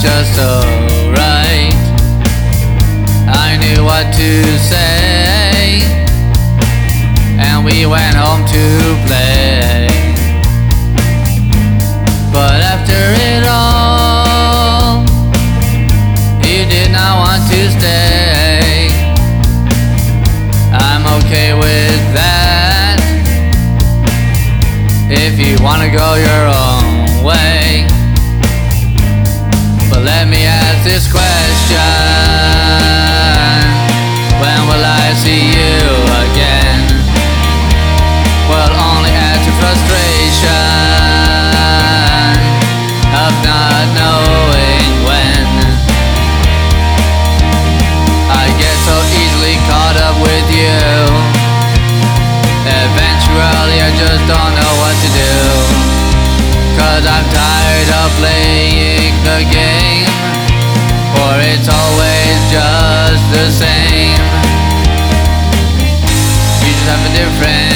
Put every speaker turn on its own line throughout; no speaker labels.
just so right. I knew what to say, and we went home to play. But after it all, you did not want to stay. I'm okay with that. If you wanna go your own way. Let me ask this question. When will I see you again? Will only add to frustration Of not knowing when. I get so easily caught up with you. Eventually I just don't know what to do. Cause I'm tired of playing the game For it's always just the same. You just have a different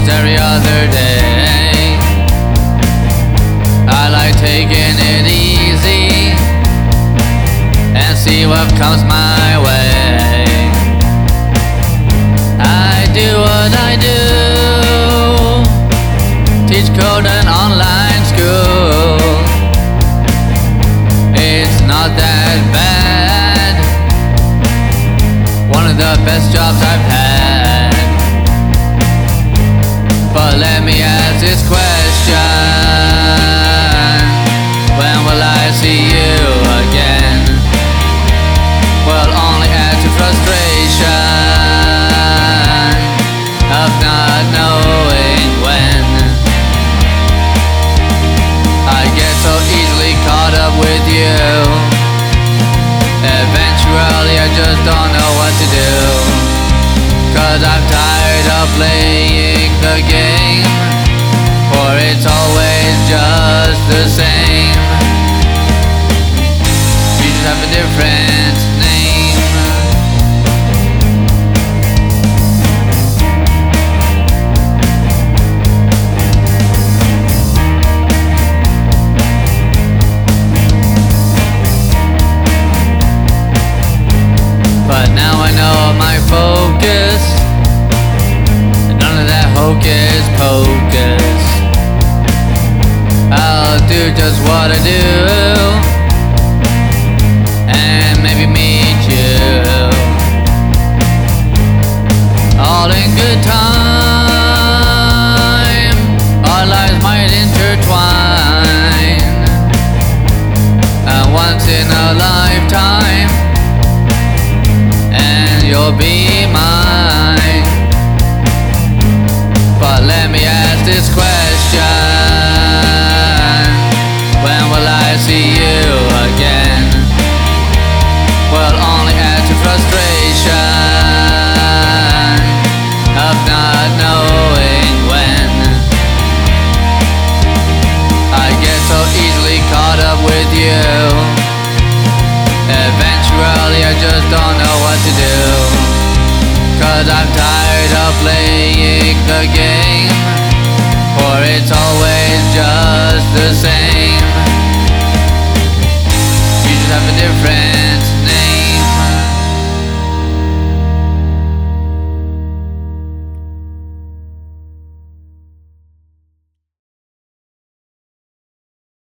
Almost every other day I like taking it easy And see what comes my way. I do what I do. Teach code in online school. It's not that bad. One of the best jobs I've had. Let me ask this question. When will I see you again? Will only add to frustration Of not knowing when. I get so easily caught up with you. Eventually I just don't know what to do. Cause I'm tired of playing the game For it's always just the same. You just have a different hocus pocus I'll do just what I do. And maybe meet you. All in good time. Our lives might intertwine. And once in a lifetime. And you'll be mine. This question. When will I see you again? Will only add to frustration Of not knowing when. I get so easily caught up with you. Eventually I just don't know what to do. Cause I'm tired of playing the game For it's always just the same. You just have a different